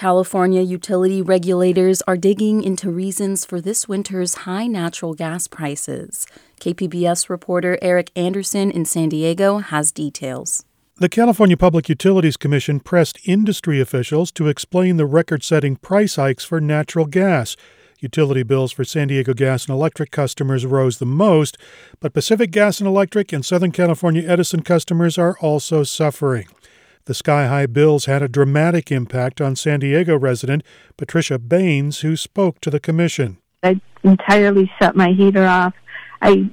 California utility regulators are digging into reasons for this winter's high natural gas prices. KPBS reporter Eric Anderson in San Diego has details. The California Public Utilities Commission pressed industry officials to explain the record setting price hikes for natural gas. Utility bills for San Diego Gas and Electric customers rose the most, but Pacific Gas and Electric and Southern California Edison customers are also suffering. The sky high bills had a dramatic impact on San Diego resident Patricia Baines, who spoke to the commission. I entirely shut my heater off. I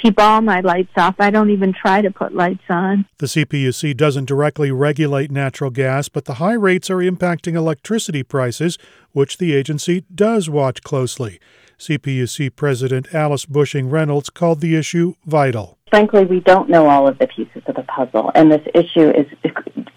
keep all my lights off. I don't even try to put lights on. The CPUC doesn't directly regulate natural gas, but the high rates are impacting electricity prices, which the agency does watch closely. CPUC President Alice Busching Reynolds called the issue vital. Frankly, we don't know all of the pieces of the puzzle, and this issue is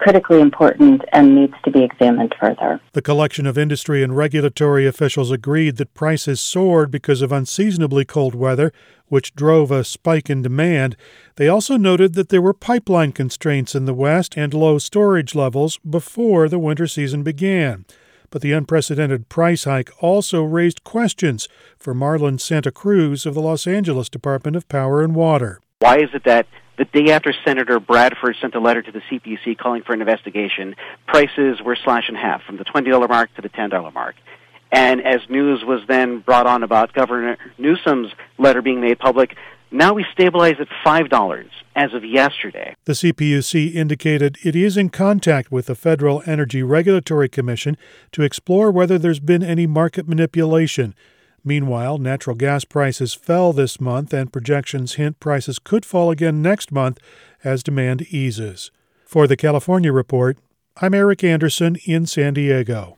critically important and needs to be examined further. The collection of industry and regulatory officials agreed that prices soared because of unseasonably cold weather, which drove a spike in demand. They also noted that there were pipeline constraints in the West and low storage levels before the winter season began. But the unprecedented price hike also raised questions for Marlon Santa Cruz of the Los Angeles Department of Power and Water. Why is it that the day after Senator Bradford sent a letter to the CPUC calling for an investigation, prices were slashed in half from the $20 mark to the $10 mark? And as news was then brought on about Governor Newsom's letter being made public, now we stabilize at $5 as of yesterday. The CPUC indicated it is in contact with the Federal Energy Regulatory Commission to explore whether there's been any market manipulation. Meanwhile, natural gas prices fell this month, and projections hint prices could fall again next month as demand eases. For the California Report, I'm Eric Anderson in San Diego.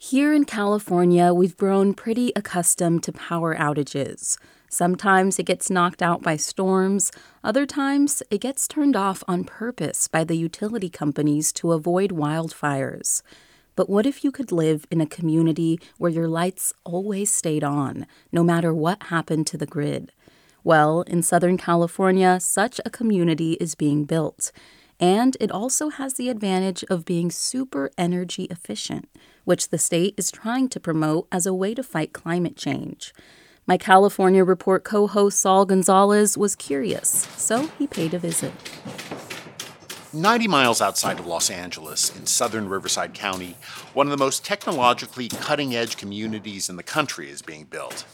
Here in California, we've grown pretty accustomed to power outages. Sometimes it gets knocked out by storms, other times it gets turned off on purpose by the utility companies to avoid wildfires. But what if you could live in a community where your lights always stayed on, no matter what happened to the grid? Well, in Southern California, such a community is being built. And it also has the advantage of being super energy efficient, which the state is trying to promote as a way to fight climate change. My California Report co host Saul Gonzalez was curious, so he paid a visit. 90 miles outside of Los Angeles in southern Riverside County, one of the most technologically cutting edge communities in the country is being built.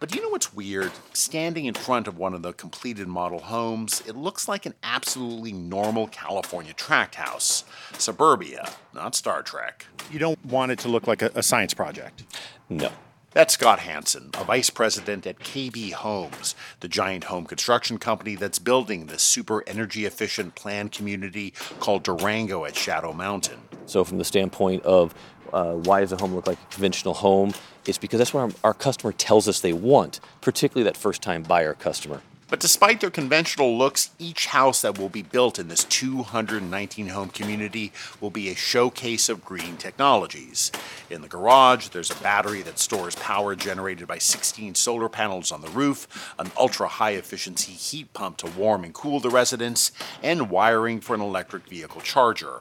But do you know what's weird? Standing in front of one of the completed model homes, it looks like an absolutely normal California tract house. Suburbia, not Star Trek. You don't want it to look like a, a science project. No. That's Scott Hanson, a vice president at KB Homes, the giant home construction company that's building this super energy efficient planned community called Durango at Shadow Mountain. So, from the standpoint of uh, why does a home look like a conventional home, it's because that's what our, our customer tells us they want, particularly that first time buyer customer. But despite their conventional looks, each house that will be built in this 219 home community will be a showcase of green technologies. In the garage, there's a battery that stores power generated by 16 solar panels on the roof, an ultra high efficiency heat pump to warm and cool the residence, and wiring for an electric vehicle charger.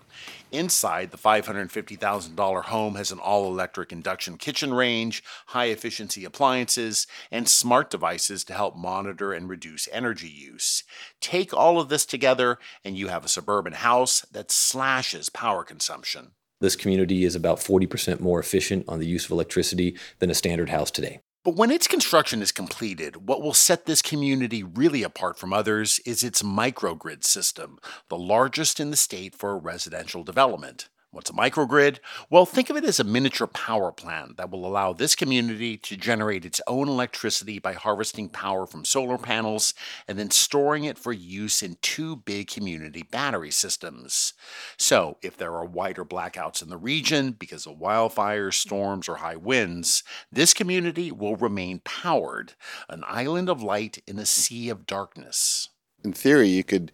Inside, the $550,000 home has an all electric induction kitchen range, high efficiency appliances, and smart devices to help monitor and reduce energy use. Take all of this together, and you have a suburban house that slashes power consumption. This community is about 40% more efficient on the use of electricity than a standard house today. But when its construction is completed, what will set this community really apart from others is its microgrid system, the largest in the state for residential development. What's a microgrid? Well, think of it as a miniature power plant that will allow this community to generate its own electricity by harvesting power from solar panels and then storing it for use in two big community battery systems. So, if there are wider blackouts in the region because of wildfires, storms, or high winds, this community will remain powered, an island of light in a sea of darkness. In theory, you could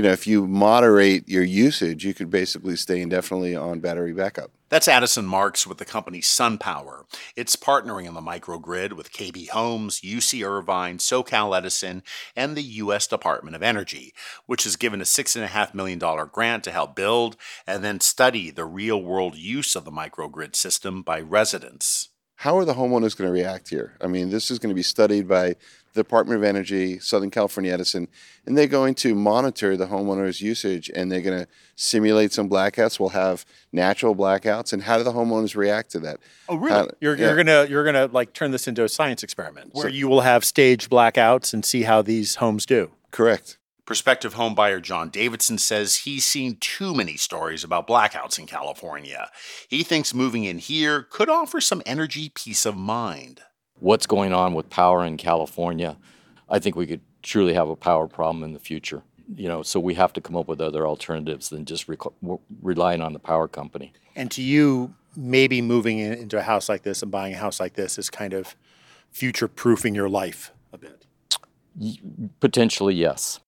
you know, if you moderate your usage, you could basically stay indefinitely on battery backup. That's Addison Marks with the company SunPower. It's partnering on the microgrid with KB Homes, UC Irvine, SoCal Edison, and the U.S. Department of Energy, which has given a $6.5 million grant to help build and then study the real world use of the microgrid system by residents. How are the homeowners going to react here? I mean, this is going to be studied by the Department of Energy, Southern California Edison, and they're going to monitor the homeowners' usage and they're going to simulate some blackouts. We'll have natural blackouts, and how do the homeowners react to that? Oh, really? How, you're, yeah. you're gonna you're gonna like turn this into a science experiment where so, you will have staged blackouts and see how these homes do. Correct. Prospective homebuyer John Davidson says he's seen too many stories about blackouts in California. He thinks moving in here could offer some energy peace of mind what's going on with power in California, I think we could truly have a power problem in the future. You know, so we have to come up with other alternatives than just rec- relying on the power company. And to you, maybe moving into a house like this and buying a house like this is kind of future proofing your life a bit. Potentially, yes.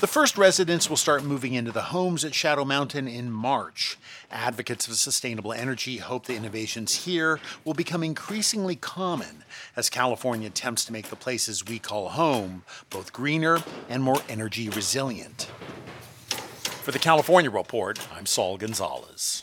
The first residents will start moving into the homes at Shadow Mountain in March. Advocates of sustainable energy hope the innovations here will become increasingly common as California attempts to make the places we call home both greener and more energy resilient. For the California Report, I'm Saul Gonzalez.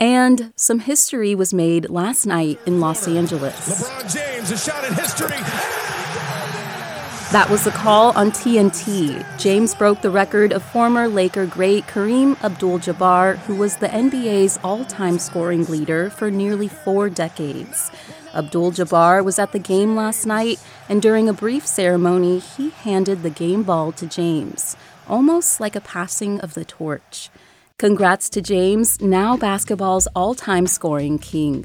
And some history was made last night in Los Angeles. LeBron James, a shot in history. That was the call on TNT. James broke the record of former Laker great Kareem Abdul Jabbar, who was the NBA's all time scoring leader for nearly four decades. Abdul Jabbar was at the game last night, and during a brief ceremony, he handed the game ball to James, almost like a passing of the torch. Congrats to James, now basketball's all time scoring king.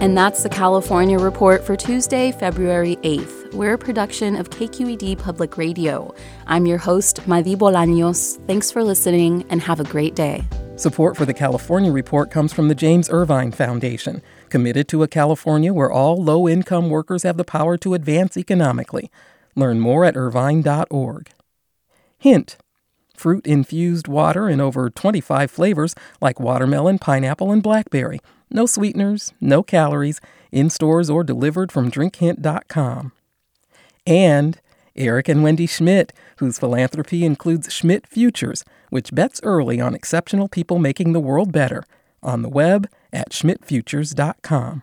And that's the California Report for Tuesday, February 8th. We're a production of KQED Public Radio. I'm your host, Madi Bolaños. Thanks for listening and have a great day. Support for the California Report comes from the James Irvine Foundation, committed to a California where all low income workers have the power to advance economically. Learn more at irvine.org. Hint fruit infused water in over 25 flavors like watermelon, pineapple, and blackberry. No sweeteners, no calories, in stores or delivered from drinkhint.com. And Eric and Wendy Schmidt, whose philanthropy includes Schmidt Futures, which bets early on exceptional people making the world better, on the web at schmidtfutures.com.